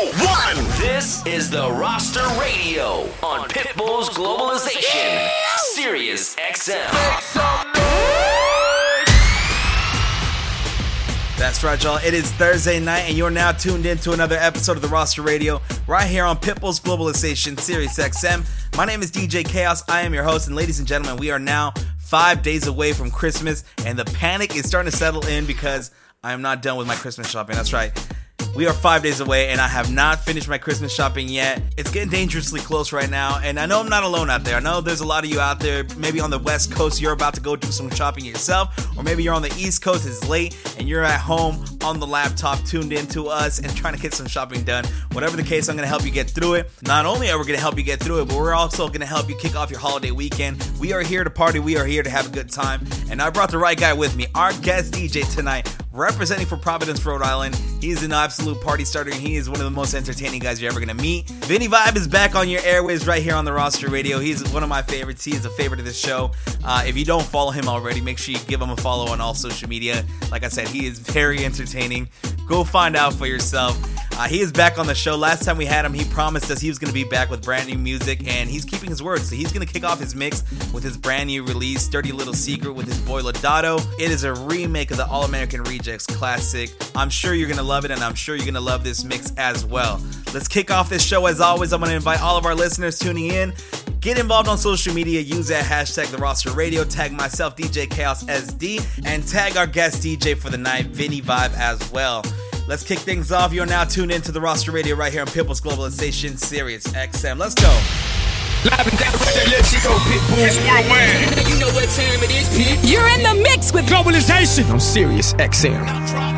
one. This is the Roster Radio on Pitbull's Globalization, Sirius XM. That's right, y'all. It is Thursday night, and you're now tuned in to another episode of the Roster Radio right here on Pitbull's Globalization, Sirius XM. My name is DJ Chaos. I am your host, and ladies and gentlemen, we are now five days away from Christmas, and the panic is starting to settle in because I am not done with my Christmas shopping. That's right. We are five days away, and I have not finished my Christmas shopping yet. It's getting dangerously close right now, and I know I'm not alone out there. I know there's a lot of you out there, maybe on the West Coast, you're about to go do some shopping yourself, or maybe you're on the East Coast, it's late, and you're at home on the laptop, tuned in to us, and trying to get some shopping done. Whatever the case, I'm gonna help you get through it. Not only are we gonna help you get through it, but we're also gonna help you kick off your holiday weekend. We are here to party, we are here to have a good time, and I brought the right guy with me, our guest DJ tonight representing for Providence, Rhode Island. He's an absolute party starter, he is one of the most entertaining guys you're ever gonna meet. Vinny Vibe is back on your airways right here on the roster radio. He's one of my favorites. He is a favorite of the show. Uh, if you don't follow him already, make sure you give him a follow on all social media. Like I said, he is very entertaining. Go find out for yourself. Uh, he is back on the show. Last time we had him, he promised us he was going to be back with brand new music, and he's keeping his word. So he's going to kick off his mix with his brand new release, Dirty Little Secret, with his boy Lodato. It is a remake of the All American Rejects classic. I'm sure you're going to love it, and I'm sure you're going to love this mix as well. Let's kick off this show. As always, I'm going to invite all of our listeners tuning in. Get involved on social media. Use that hashtag the roster radio. Tag myself, DJ Chaos SD, and tag our guest DJ for the night, Vinny Vibe, as well. Let's kick things off. You're now tuned into the roster radio right here on Pitbull's Globalization Sirius XM. Let's go. Live and direct, let you go, Pitbull. You know what Globalization on Sirius XM.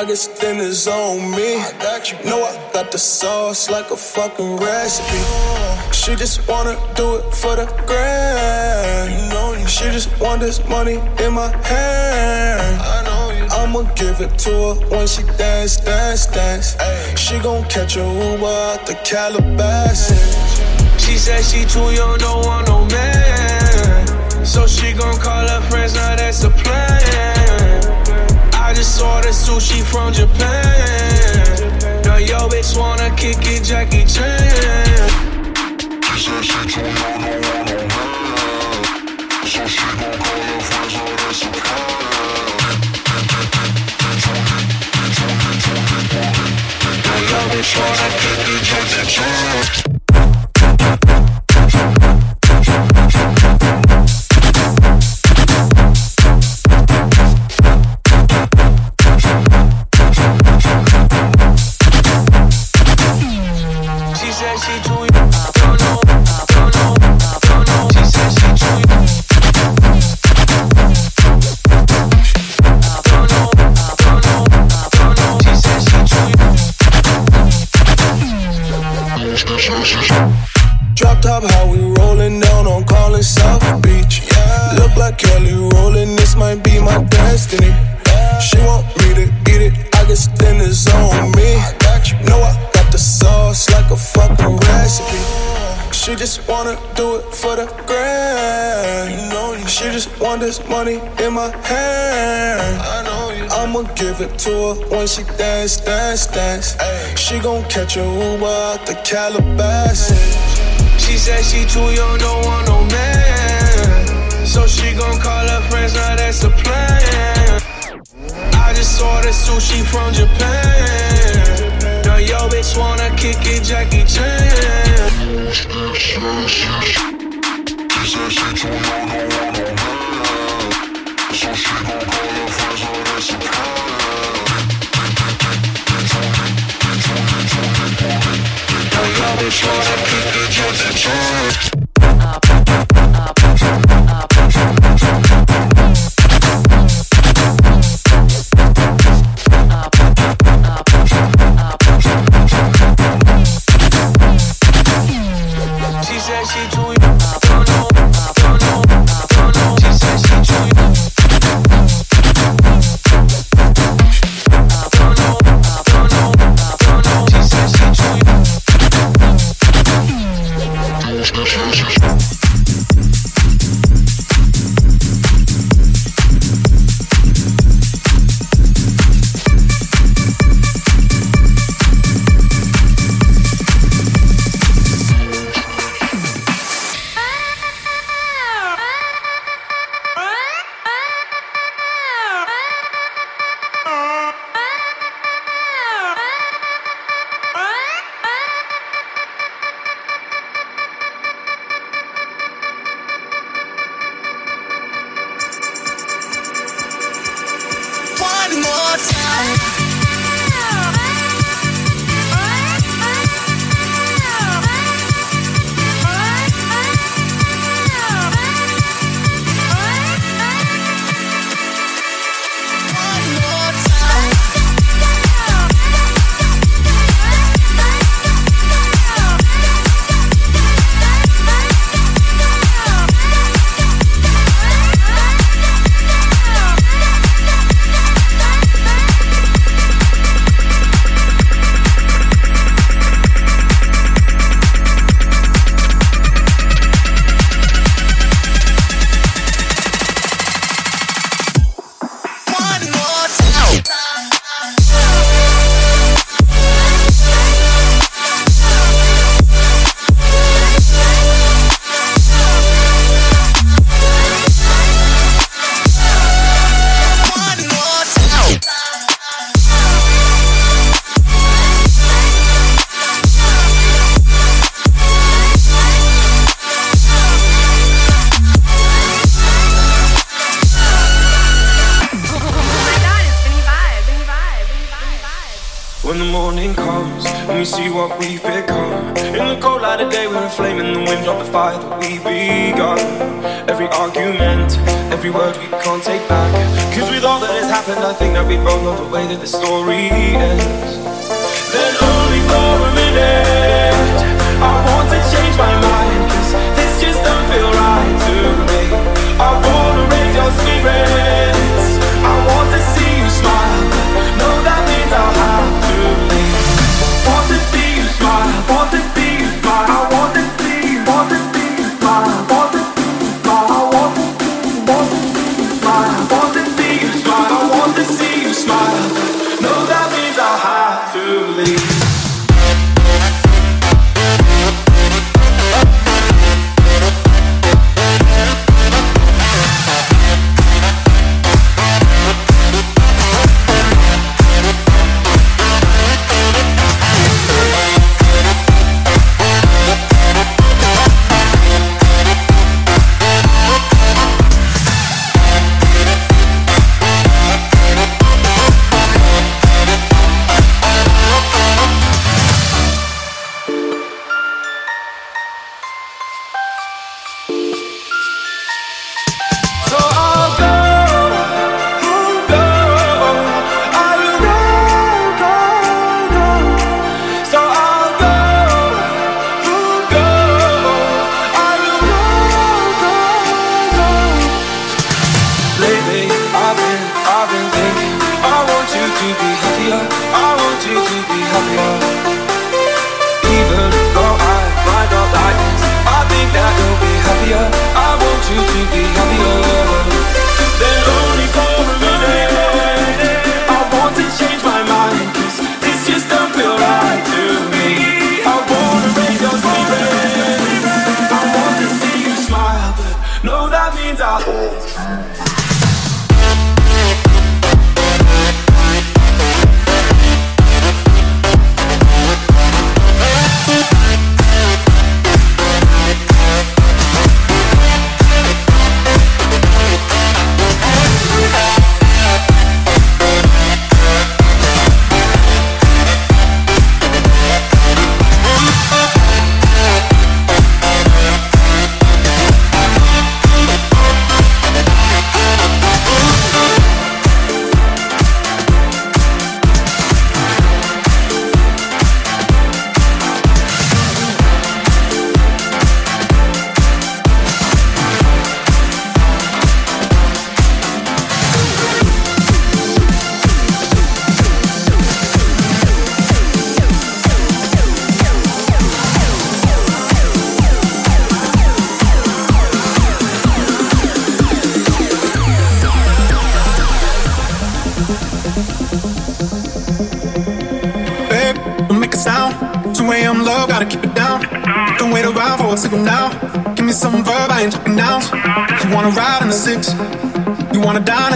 August then it's on me. I got you. Know I got the sauce like a fucking recipe. She just wanna do it for the grand. You know, she just want this money in my hand. I know you. I'ma give it to her when she dance, dance, dance. Ay. She gon' catch a Uber out the Calabasas. She said she too young, don't want no man. So she gon' call her friends, now that's the plan. Just ordered sushi from Japan. Now yo bitch wanna kick it, Jackie Chan. She said she too young, don't want no man. So she gon' call her friends, oh, now that's a. Now yo bitch wanna kick it, Jackie Chan. This money in my hand. I know you. I'ma give it to her when she dance, dance, dance. Ay. She gon' catch a Uber out the Calabasas. She said she too young, don't want no man. So she gon' call her friends, now that's the plan. I just ordered sushi from Japan. Now yo bitch wanna kick it, Jackie Chan. She said she too young, don't want friends, oh that's a plan Now y'all bitch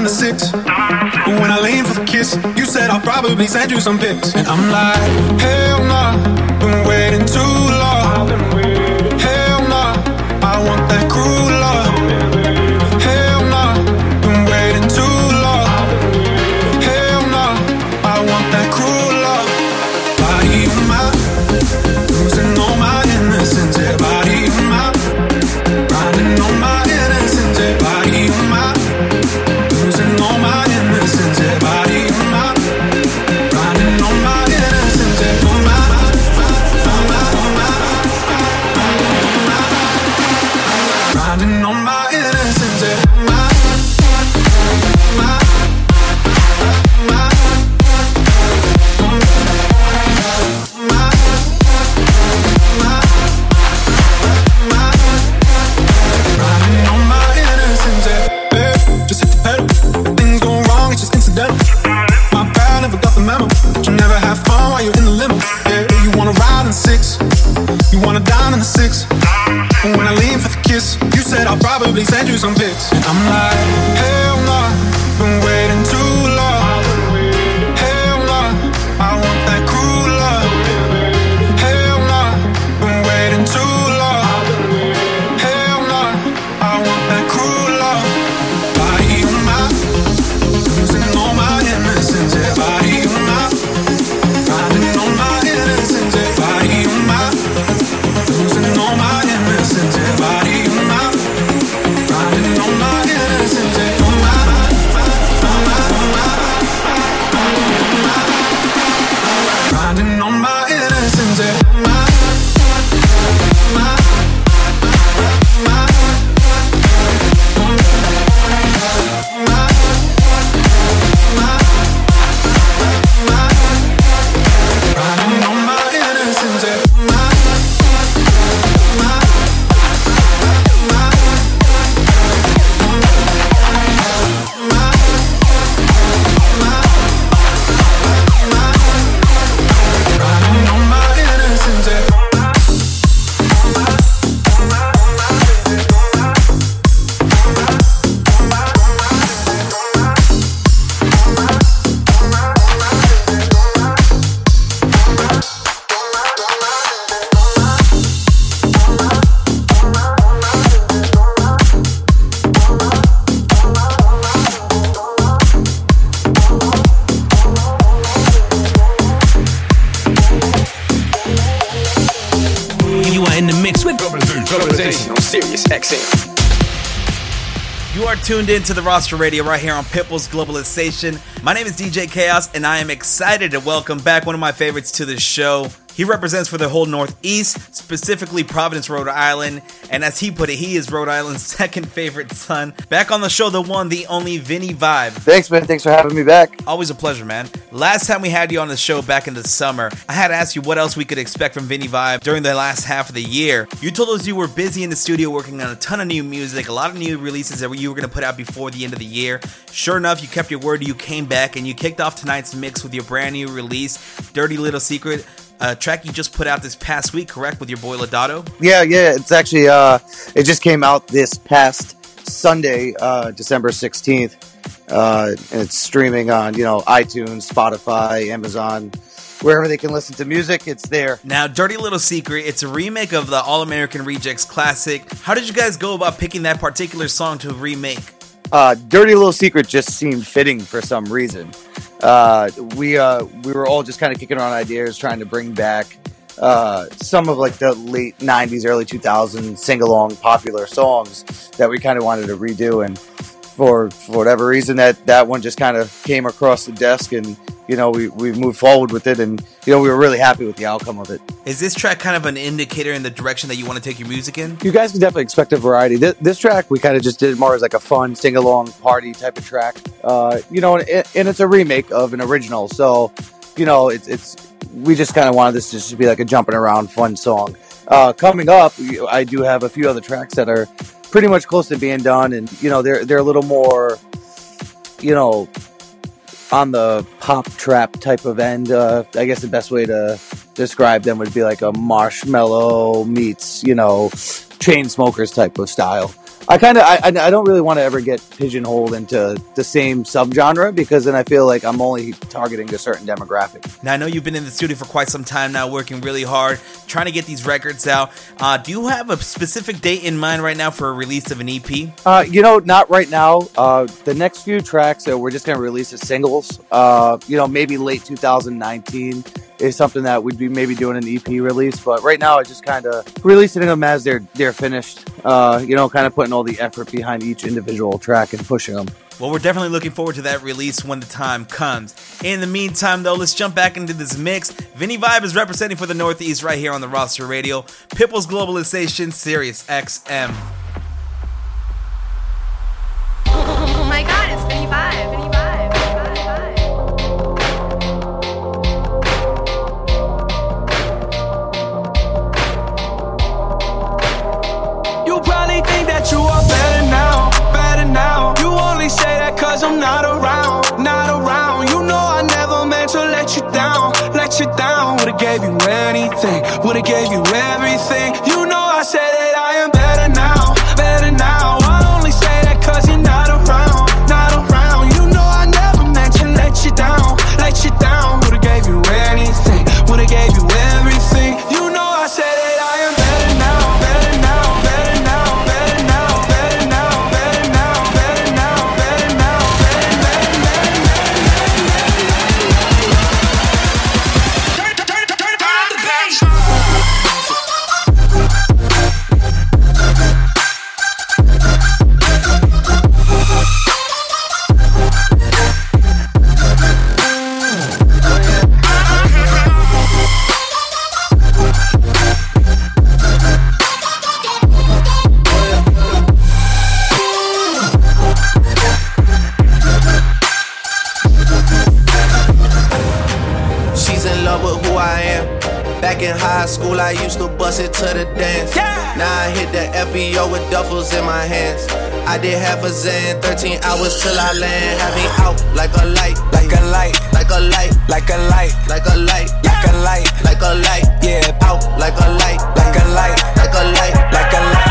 to six. But when I leaned for the kiss, you said I'll probably send you some pics. And I'm like, hell nah, been waiting too long. Hell nah, I want that cruel love. some. And I'm like, hey. Tuned in to the roster radio right here on Pitbull's Globalization. My name is DJ Chaos, and I am excited to welcome back one of my favorites to the show. He represents for the whole Northeast, specifically Providence, Rhode Island, and as he put it, he is Rhode Island's second favorite son. Back on the show, the one, the only Vinny Vibe. Thanks, man. Thanks for having me back. Always a pleasure, man. Last time we had you on the show back in the summer, I had to ask you what else we could expect from Vinny Vibe during the last half of the year. You told us you were busy in the studio working on a ton of new music, a lot of new releases that you were going to put out before the end of the year. Sure enough, you kept your word, you came back, and you kicked off tonight's mix with your brand new release, Dirty Little Secret a track you just put out this past week, correct, with your boy Lodato? Yeah, yeah. It's actually uh, it just came out this past Sunday, uh, December sixteenth, uh, and it's streaming on you know iTunes, Spotify, Amazon. Wherever they can listen to music, it's there. Now, Dirty Little Secret, it's a remake of the All American Rejects classic. How did you guys go about picking that particular song to remake? Uh, Dirty Little Secret just seemed fitting for some reason uh, we uh, we were all just kind of kicking around ideas, trying to bring back uh, some of like the late '90s, early 2000s sing along popular songs that we kind of wanted to redo. And for for whatever reason, that that one just kind of came across the desk, and you know we we moved forward with it, and you know we were really happy with the outcome of it. Is this track kind of an indicator in the direction that you want to take your music in? You guys can definitely expect a variety. This, this track we kind of just did more as like a fun sing along party type of track, uh, you know, and, and it's a remake of an original, so you know it's it's we just kind of wanted this to just be like a jumping around fun song. Uh, coming up, I do have a few other tracks that are pretty much close to being done, and you know they're they're a little more, you know, on the pop trap type of end. Uh, I guess the best way to describe them would be like a Marshmello meets you know Chainsmokers type of style. I kind of I, I don't really want to ever get pigeonholed into the same subgenre because then I feel like I'm only targeting a certain demographic. Now I know you've been in the studio for quite some time now, working really hard, trying to get these records out. Uh, do you have a specific date in mind right now for a release of an EP? Uh, you know, not right now. Uh, the next few tracks that we're just going to release as singles. Uh, you know, maybe late 2019 is something that we'd be maybe doing an EP release. But right now, I just kind of releasing them as they're they're finished. Uh, you know, kind of putting all the effort behind each individual track and pushing them. Well, we're definitely looking forward to that release when the time comes. In the meantime, though, let's jump back into this mix. Vinny Vibe is representing for the Northeast right here on the roster radio. Pitbull's Globalization, Sirius XM. Oh my god, it's Vinny Vibe. Vinny Vibe. Not around, not around. You know I never meant to let you down, let you down. Would've gave you anything, would've gave you everything. You know I said that I am better I used to bust it to the dance. Now I hit the FBO with duffels in my hands. I did half a Xan, 13 hours till I land. Have me out like a light, like a light, like a light, like a light, like a light, like a light, like a light. Yeah, out like a light, like a light, like a light, like a light.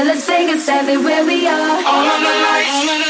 Until it's Vegas everywhere we are. All of the lights. All of the lights.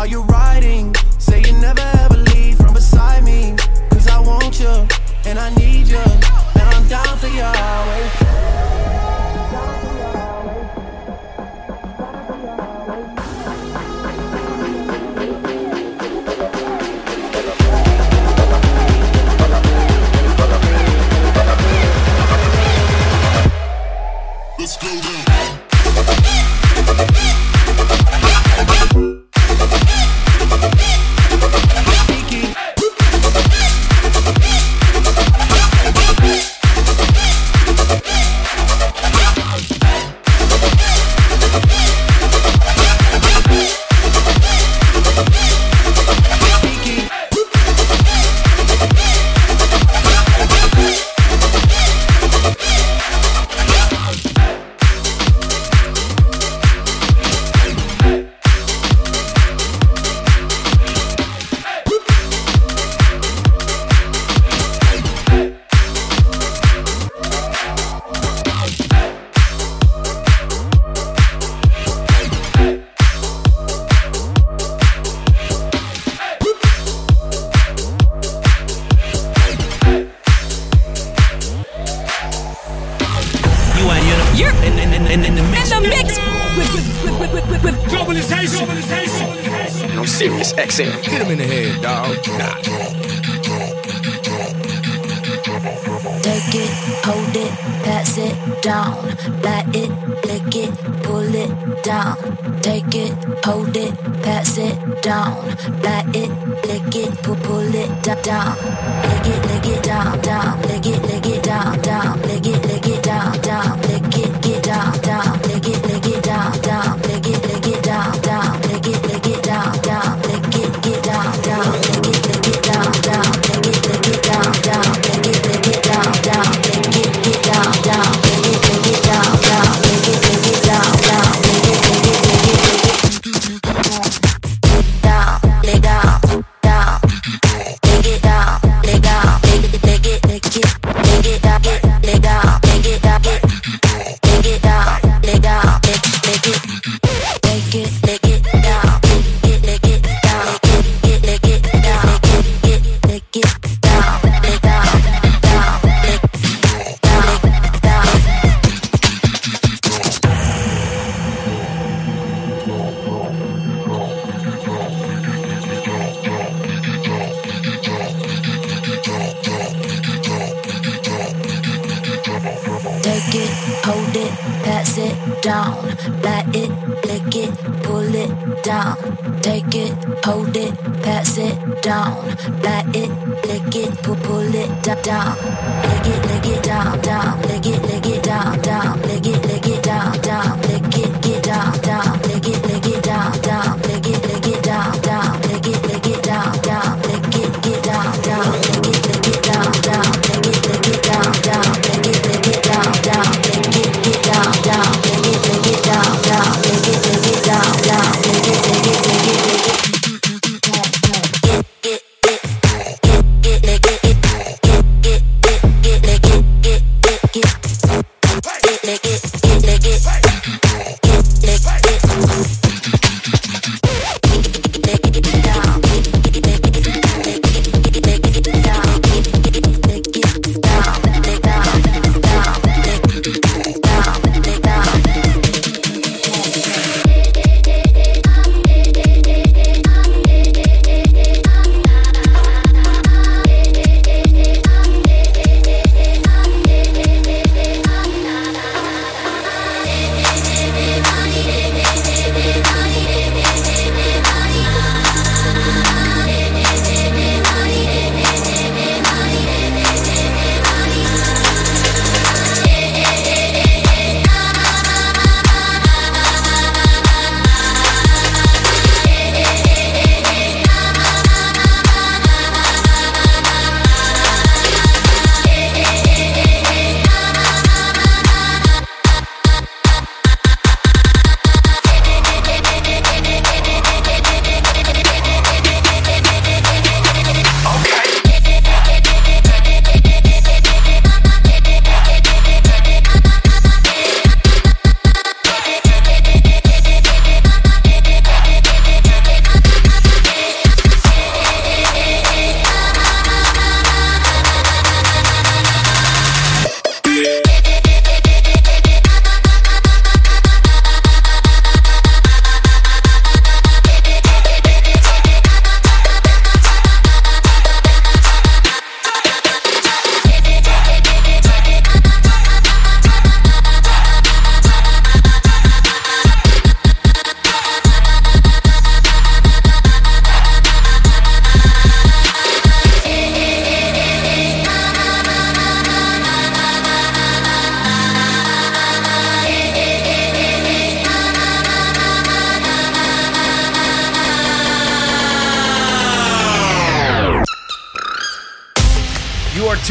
Are you riding? Say you never ever leave from beside me. Cause I want you, and I need you, and I'm down for you always. Let's go down. With, with, globalization. globalization. I'm Sirius, XM. Hit him in the head, dog. Nah. Take it, hold it, pass it down. Light it, lick it, pull it down. Take it, hold it, pass it down. Light it, lick it, pull, pull it da- down. Lick it, lick it down, down. Lick it, lick it down, down. Lick it,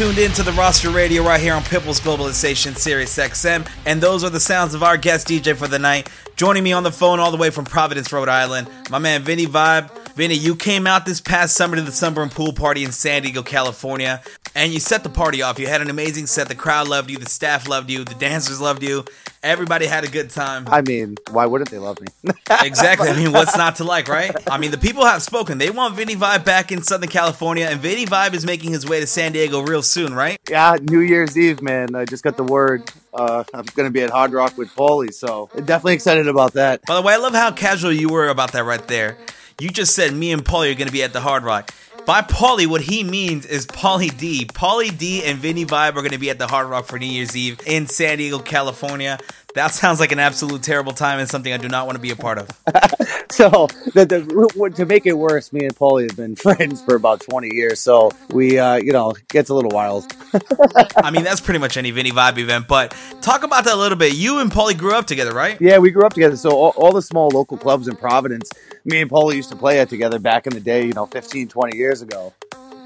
tuned in to the roster radio right here on Pitbull's Globalization Sirius XM, and those are the sounds of our guest DJ for the night. Joining me on the phone all the way from Providence, Rhode Island, my man Vinny Vibe. Vinny, you came out this past summer to the Sunburn Pool Party in San Diego, California, and you set the party off. You had an amazing set. The crowd loved you, the staff loved you, the dancers loved you. Everybody had a good time. I mean, why wouldn't they love me? exactly. I mean, what's not to like, right? I mean, the people have spoken. They want Vinny Vibe back in Southern California, and Vinny Vibe is making his way to San Diego real soon, right? Yeah, New Year's Eve, man. I just got the word. Uh, I'm going to be at Hard Rock with Paulie, so definitely excited about that. By the way, I love how casual you were about that right there. You just said me and Paulie are going to be at the Hard Rock. By Paulie, what he means is Paulie D. Paulie D and Vinny Vibe are going to be at the Hard Rock for New Year's Eve in San Diego, California. That sounds like an absolute terrible time and something I do not want to be a part of. So the, the, to make it worse, me and Paulie have been friends for about 20 years. So we, uh, you know, gets a little wild. I mean, that's pretty much any Vinny Vibe event. But talk about that a little bit. You and Paulie grew up together, right? Yeah, we grew up together. So all, all the small local clubs in Providence, me and Paulie used to play it together back in the day, you know, 15, 20 years ago.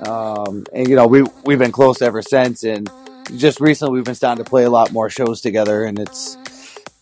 Um, and, you know, we, we've been close ever since. And just recently we've been starting to play a lot more shows together. And it's,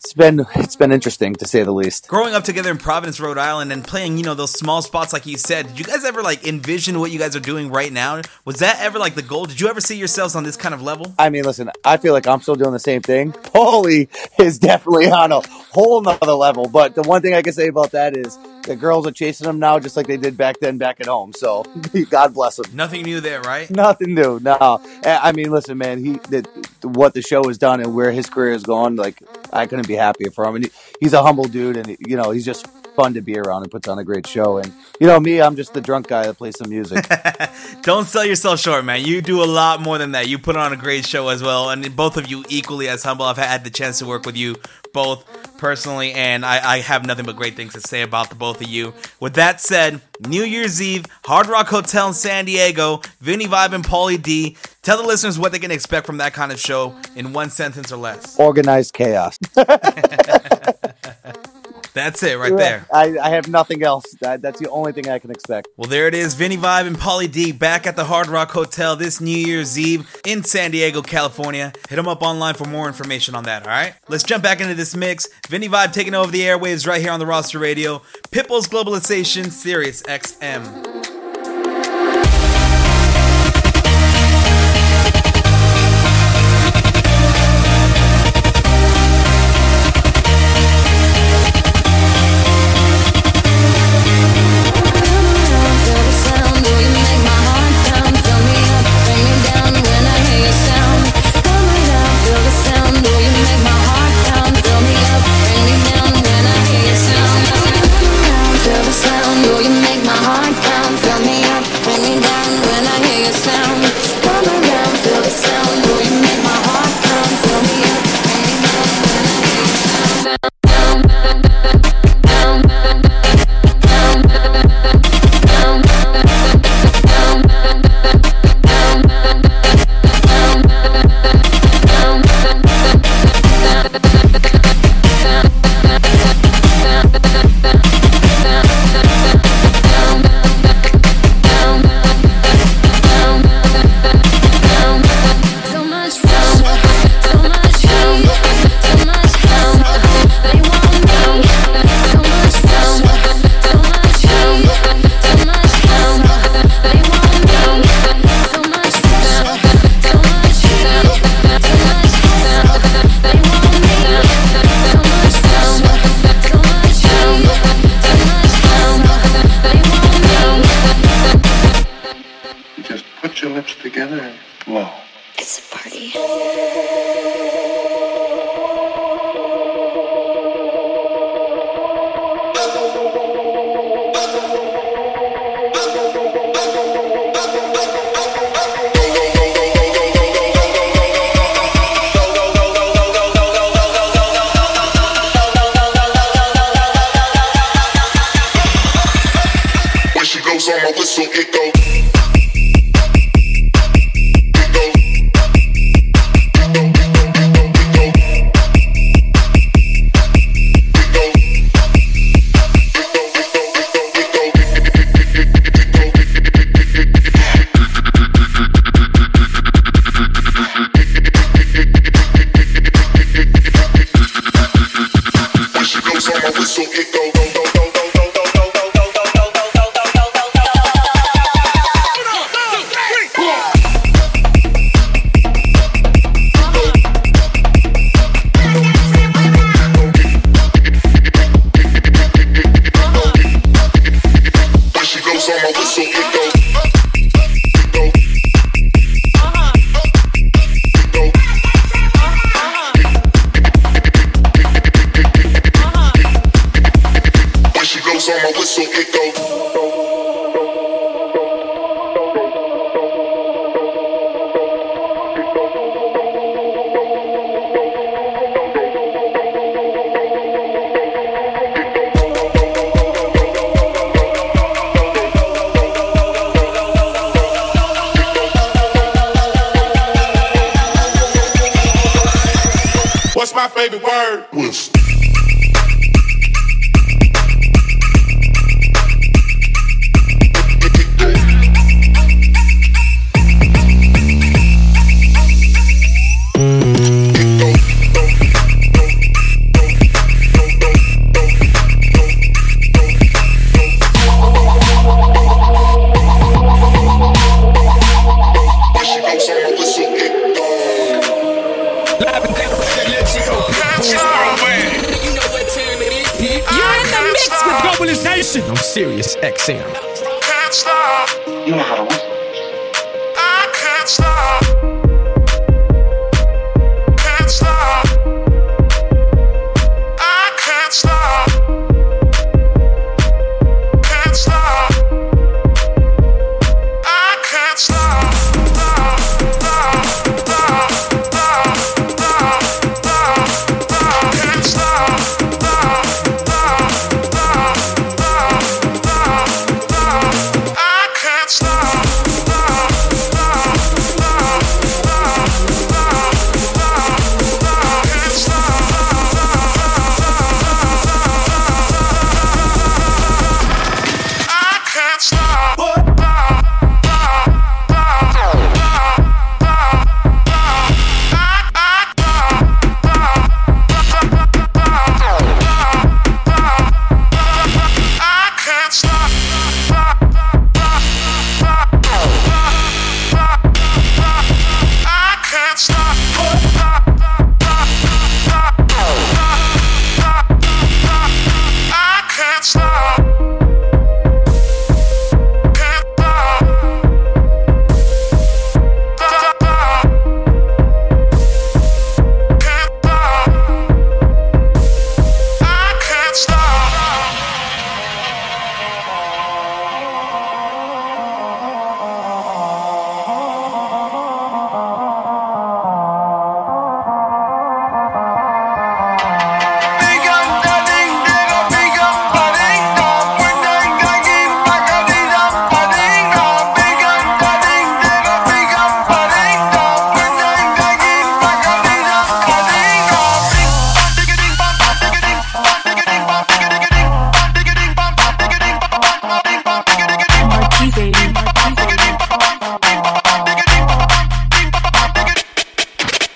it's been it's been interesting to say the least. Growing up together in Providence, Rhode Island, and playing, you know, those small spots like you said, did you guys ever like envision what you guys are doing right now? Was that ever like the goal? Did you ever see yourselves on this kind of level? I mean, listen, I feel like I'm still doing the same thing. Paulie is definitely on a whole nother level. But the one thing I can say about that is the girls are chasing him now, just like they did back then, back at home. So God bless him. Nothing new there, right? Nothing new. No, I mean, listen, man. He the, what the show has done and where his career has gone. Like I couldn't be happier for him. And he, he's a humble dude, and you know he's just fun to be around and puts on a great show. And you know me, I'm just the drunk guy that plays some music. Don't sell yourself short, man. You do a lot more than that. You put on a great show as well, and both of you equally as humble. I've had the chance to work with you both personally, and I, I have nothing but great things to say about the both of you. With that said, New Year's Eve, Hard Rock Hotel in San Diego, Vinny Vibe and Paulie D. Tell the listeners what they can expect from that kind of show in one sentence or less. Organized chaos. That's it right there. I, I have nothing else. That, that's the only thing I can expect. Well, there it is. Vinny Vibe and Paulie D back at the Hard Rock Hotel this New Year's Eve in San Diego, California. Hit them up online for more information on that, all right? Let's jump back into this mix. Vinny Vibe taking over the airwaves right here on the roster radio. Pitbull's Globalization, Sirius XM.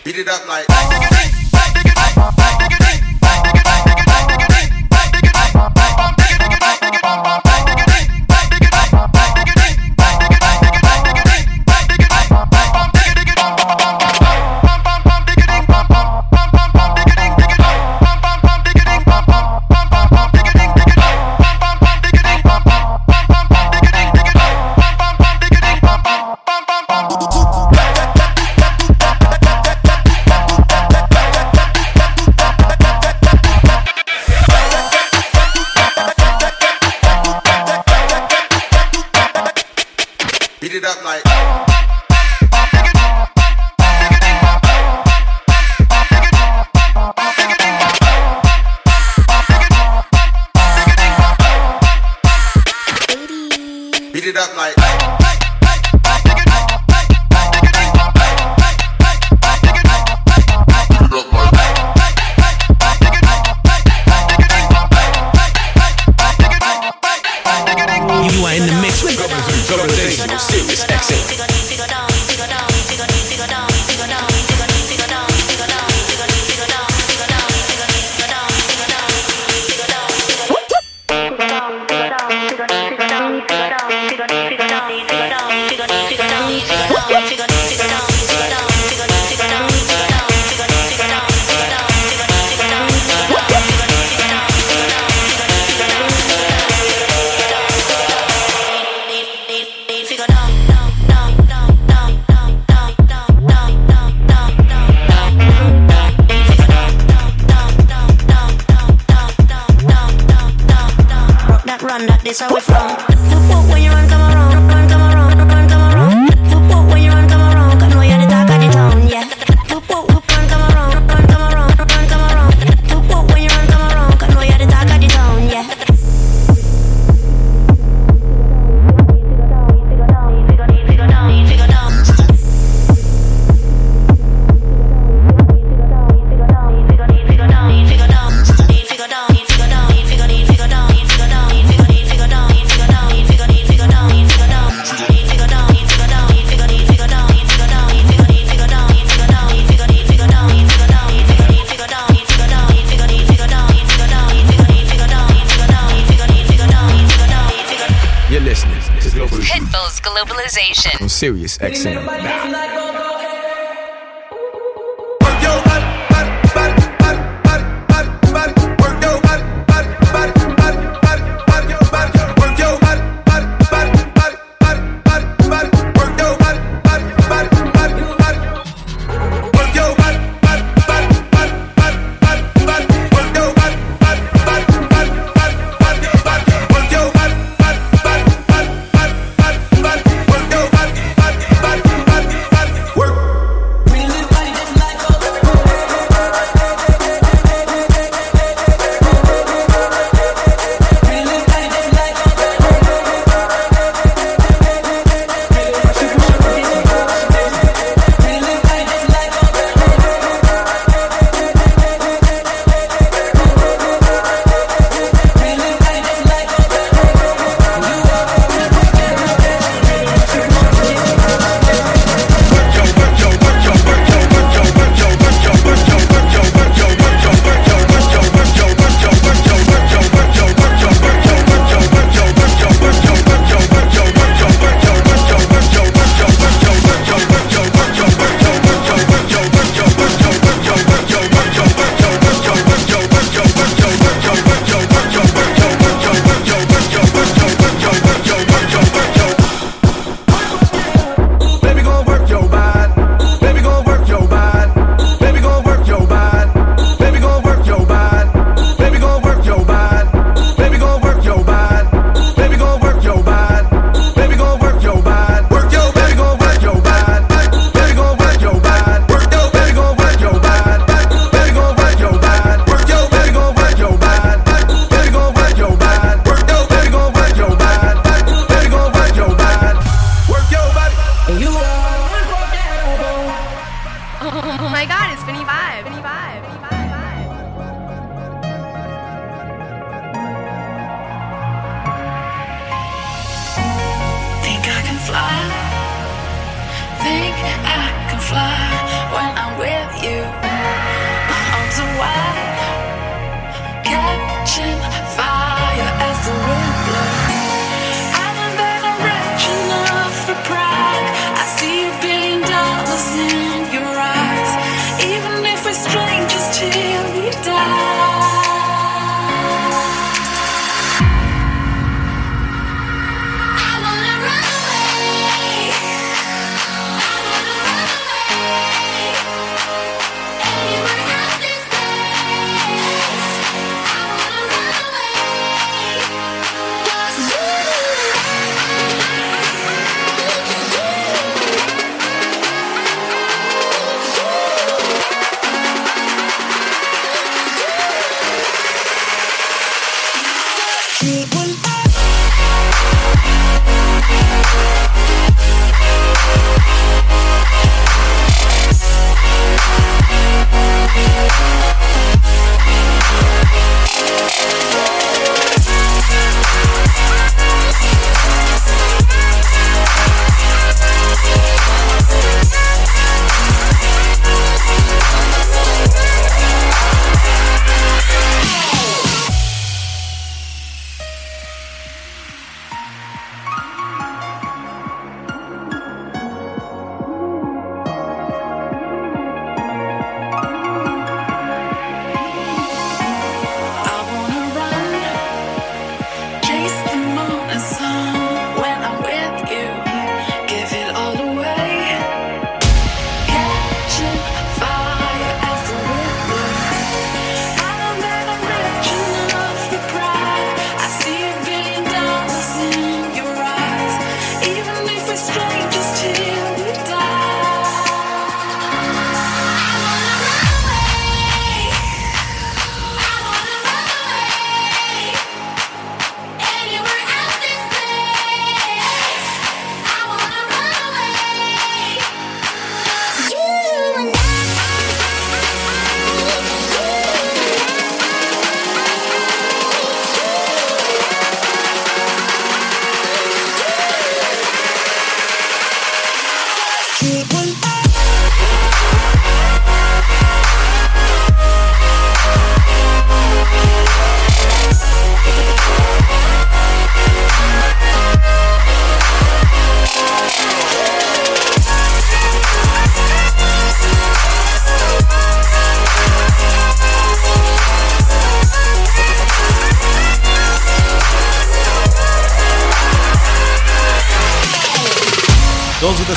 Beat it up like. When you run come around, Sirius XM.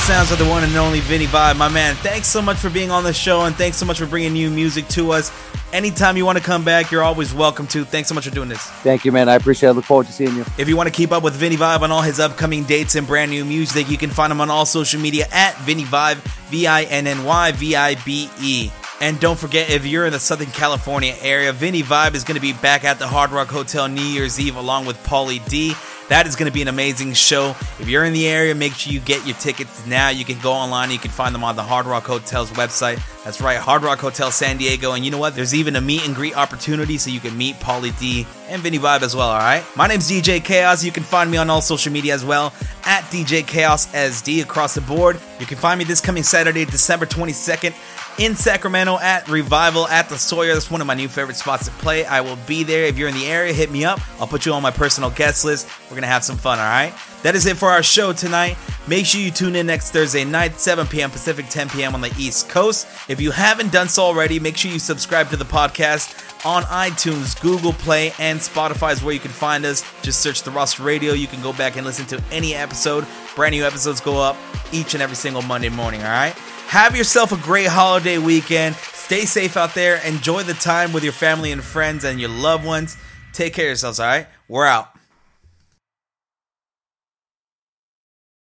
Sounds of the one and only Vinny Vibe. My man, thanks so much for being on the show and thanks so much for bringing new music to us. Anytime you want to come back, you're always welcome to. Thanks so much for doing this. Thank you, man. I appreciate it. I look forward to seeing you. If you want to keep up with Vinny Vibe on all his upcoming dates and brand new music, you can find him on all social media at Vinny Vibe, V I N N Y V I B E. And don't forget, if you're in the Southern California area, Vinny Vibe is going to be back at the Hard Rock Hotel New Year's Eve along with Paulie D. That is going to be an amazing show. If you're in the area, make sure you get your tickets now. You can go online. You can find them on the Hard Rock Hotel's website. That's right, Hard Rock Hotel San Diego. And you know what? There's even a meet and greet opportunity so you can meet Paulie D and Vinny Vibe as well, all right? My name's DJ Chaos. You can find me on all social media as well at DJ Chaos SD across the board. You can find me this coming Saturday, December 22nd in Sacramento at Revival at the Sawyer. That's one of my new favorite spots to play. I will be there. If you're in the area, hit me up. I'll put you on my personal guest list. We're going to have some fun, all right? That is it for our show tonight. Make sure you tune in next Thursday night, 7 p.m. Pacific, 10 p.m. on the East Coast. If you haven't done so already, make sure you subscribe to the podcast on iTunes, Google Play, and Spotify is where you can find us. Just search The Roster Radio. You can go back and listen to any episode. Brand new episodes go up each and every single Monday morning, all right? Have yourself a great holiday weekend. Stay safe out there. Enjoy the time with your family and friends and your loved ones. Take care of yourselves, all right? We're out.